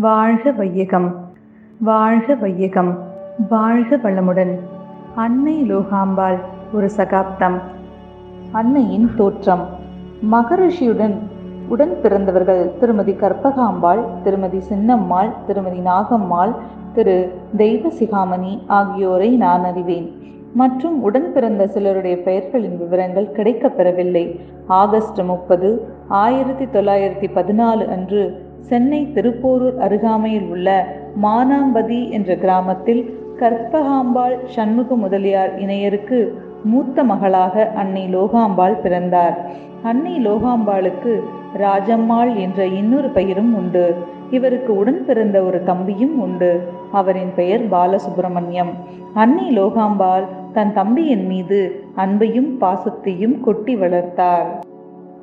வாழ்க வையகம் வாழ்க வையகம் வாழ்க வளமுடன். அன்னை லோகாம்பாள் ஒரு சகாப்தம். அன்னையின் தோற்றம். மகரிஷியுடன் உடன் பிறந்தவர்கள் திருமதி கற்பகாம்பாள் திருமதி சின்னம்மாள் திருமதி நாகம்மாள் திரு தெய்வ சிகாமணி ஆகியோரை நான் அறிவேன். மற்றும் உடன் பிறந்த சிலருடைய பெயர்களின் விவரங்கள் கிடைக்கப்பெறவில்லை. ஆகஸ்ட் முப்பது ஆயிரத்தி தொள்ளாயிரத்தி பதினாலு அன்று சென்னை திருப்போரூர் அருகாமையில் உள்ள மானாம்பதி என்ற கிராமத்தில் கற்பகாம்பாள் சண்முக முதலியார் இணையருக்கு மூத்த மகளாக அன்னை லோகாம்பாள் பிறந்தார். அன்னை லோகாம்பாளுக்கு ராஜம்மாள் என்ற இன்னொரு பெயரும் உண்டு. இவருக்கு உடன் பிறந்த ஒரு தம்பியும் உண்டு. அவரின் பெயர் பாலசுப்பிரமணியம் அன்னை லோகாம்பாள் தன் தம்பியின் மீது அன்பையும் பாசத்தையும் கொட்டி வளர்த்தார்.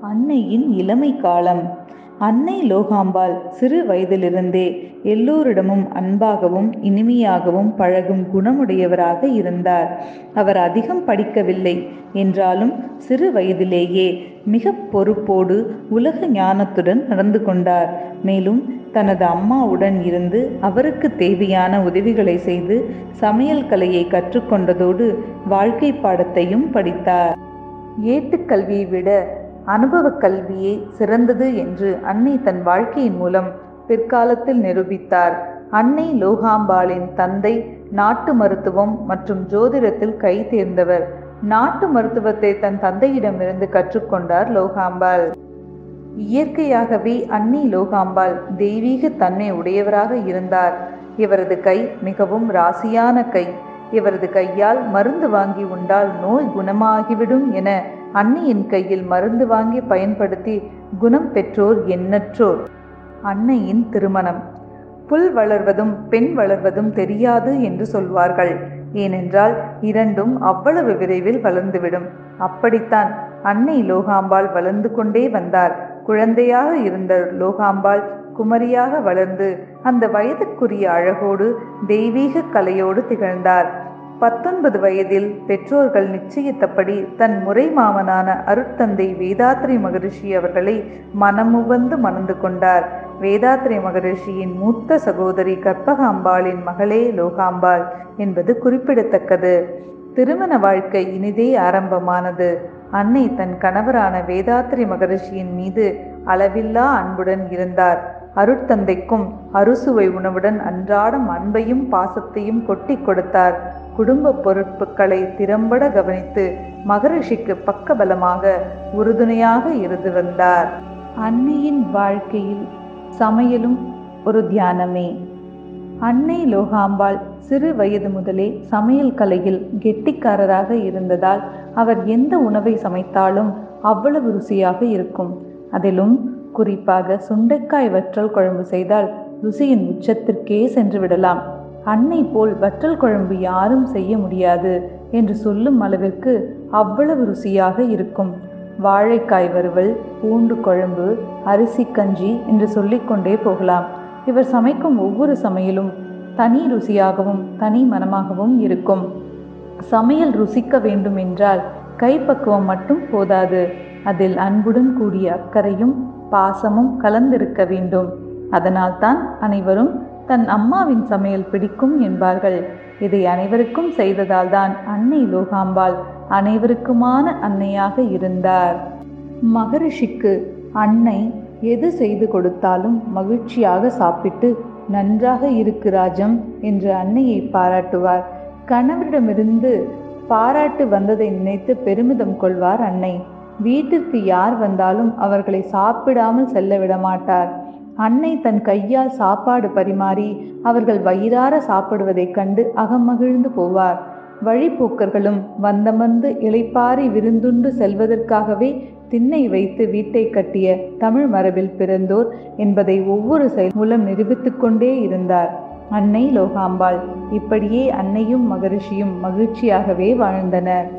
அன்னையின் இளமை காலம். அன்னை லோகாம்பாள் சிறு வயதிலிருந்தே எல்லோரிடமும் அன்பாகவும் இனிமையாகவும் பழகும் குணமுடையவராக இருந்தார். அவர் அதிகம் படிக்கவில்லை. என்றாலும் சிறு வயதிலேயே மிக பொறுப்போடு உலக ஞானத்துடன் நடந்து கொண்டார். மேலும் தனது அம்மாவுடன் இருந்து அவருக்கு தேவையான உதவிகளை செய்து சமையல் கலையை கற்றுக்கொண்டதோடு வாழ்க்கை பாடத்தையும் படித்தார். ஏட்டுக்கல்வியை விட அனுபவ கல்வியே சிறந்தது என்று அன்னை தன் வாழ்க்கையின் மூலம் பிற்காலத்தில் நிரூபித்தார். அன்னை லோகாம்பாளின் தந்தை நாட்டு மருத்துவம் மற்றும் ஜோதிடத்தில் கை தேர்ந்தவர். நாட்டு மருத்துவத்தை தன் தந்தையிடமிருந்து கற்றுக்கொண்டார் லோகாம்பாள். இயற்கையாகவே அன்னி லோகாம்பாள் தெய்வீக தன்மை உடையவராக இருந்தார். இவரது கை மிகவும் ராசியான கை. இவரது கையால் மருந்து வாங்கி உண்டால் நோய் குணமாகிவிடும் என அன்னையின் கையில் மருந்து வாங்கி பயன்படுத்தி குணம் பெற்றோர் எண்ணற்றோர். அன்னையின் திருமணம். புல் வளர்வதும் பெண் வளர்வதும் தெரியாது என்று சொல்வார்கள். ஏனென்றால் இரண்டும் அவ்வளவு விரைவில் வளர்ந்துவிடும். அப்படித்தான் அன்னை லோகாம்பாள் வளர்ந்து கொண்டே வந்தார். குழந்தையாக இருந்த லோகாம்பாள் குமரியாக வளர்ந்து அந்த வயதுக்குரிய அழகோடு தெய்வீக கலையோடு திகழ்ந்தார். பத்தொன்பது வயதில் பெற்றோர்கள் நிச்சயித்தபடி தன் முறை மாமனான அருட்தந்தை வேதாத்ரி மகரிஷி அவர்களை மனமுவந்து மணந்து கொண்டார். வேதாத்ரி மகரிஷியின் மூத்த சகோதரி கற்பகாம்பாளின் மகளே லோகாம்பாள் என்பது குறிப்பிடத்தக்கது. திருமண வாழ்க்கை இனிதே ஆரம்பமானது. அன்னை தன் கணவரான வேதாத்ரி மகரிஷியின் மீது அளவில்லா அன்புடன் இருந்தார். அருட்தந்தைக்கும் அறுசுவை உணவுடன் அன்றாடம் அன்பையும் பாசத்தையும் கொட்டி கொடுத்தார். குடும்ப பொறுப்புகளை திறம்பட கவனித்து மகரிஷிக்கு பக்கபலமாக உறுதுணையாக இருந்து வந்தார். அன்னையின் வாழ்க்கையில் சமையலும் ஒரு தியானமே. அன்னை லோகாம்பாள் சிறு வயது முதலே சமையல் கலையில் கெட்டிக்காரராக இருந்ததால் அவர் எந்த உணவை சமைத்தாலும் அவ்வளவு ருசியாக இருக்கும். அதிலும் குறிப்பாக சுண்டைக்காய் வற்றல் குழம்பு செய்தால் ருசியின் உச்சத்திற்கே சென்று விடலாம். அன்னை போல் வற்றல் குழம்பு யாரும் செய்ய முடியாது என்று சொல்லும் அளவிற்கு அவ்வளவு ருசியாக இருக்கும். வாழைக்காய் வறுவல் பூண்டு குழம்பு அரிசி கஞ்சி என்று சொல்லிக்கொண்டே போகலாம். இவர் சமைக்கும் ஒவ்வொரு சமையலும் தனி ருசியாகவும் தனி மனமாகவும் இருக்கும். சமையல் ருசிக்க வேண்டும் என்றால் கைப்பக்குவம் மட்டும் போதாது. அதில் அன்புடன் கூடிய அக்கறையும் பாசமும் கலந்திருக்க வேண்டும். அதனால்தான் அனைவரும் தன் அம்மாவின் சமையல் பிடிக்கும் என்பார்கள். இதை அனைவருக்கும் செய்ததால் தான் அன்னை லோகாம்பாள் அனைவருக்குமான அன்னையாக இருந்தார். மகரிஷிக்கு அன்னை எது செய்து கொடுத்தாலும் மகிழ்ச்சியாக சாப்பிட்டு நன்றாக இருக்கு ராஜம் என்று அன்னையை பாராட்டுவார். கணவரிடமிருந்து பாராட்டு வந்ததை நினைத்து பெருமிதம் கொள்வார் அன்னை. வீட்டிற்கு யார் வந்தாலும் அவர்களை சாப்பிடாமல் செல்ல விட மாட்டார் அன்னை தன் கையால் சாப்பாடு பரிமாறி அவர்கள் வயிறார சாப்பிடுவதைக் கண்டு அகமகிழ்ந்து போவார். வழிப்போக்கர்களும் வந்தமர்ந்து இளைப்பாரி விருந்துண்டு செல்வதற்காகவே திண்ணை வைத்து வீட்டை கட்டிய தமிழ் மரபில் பிறந்தோர் என்பதை ஒவ்வொரு செயல் மூலம் நிரூபித்து கொண்டே இருந்தார். அன்னை லோகாம்பாள் இப்படியே அன்னையும் மகரிஷியும் மகிழ்ச்சியாகவே வாழ்ந்தனர்.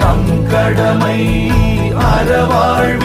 நம் கடமை அறவாழ்வு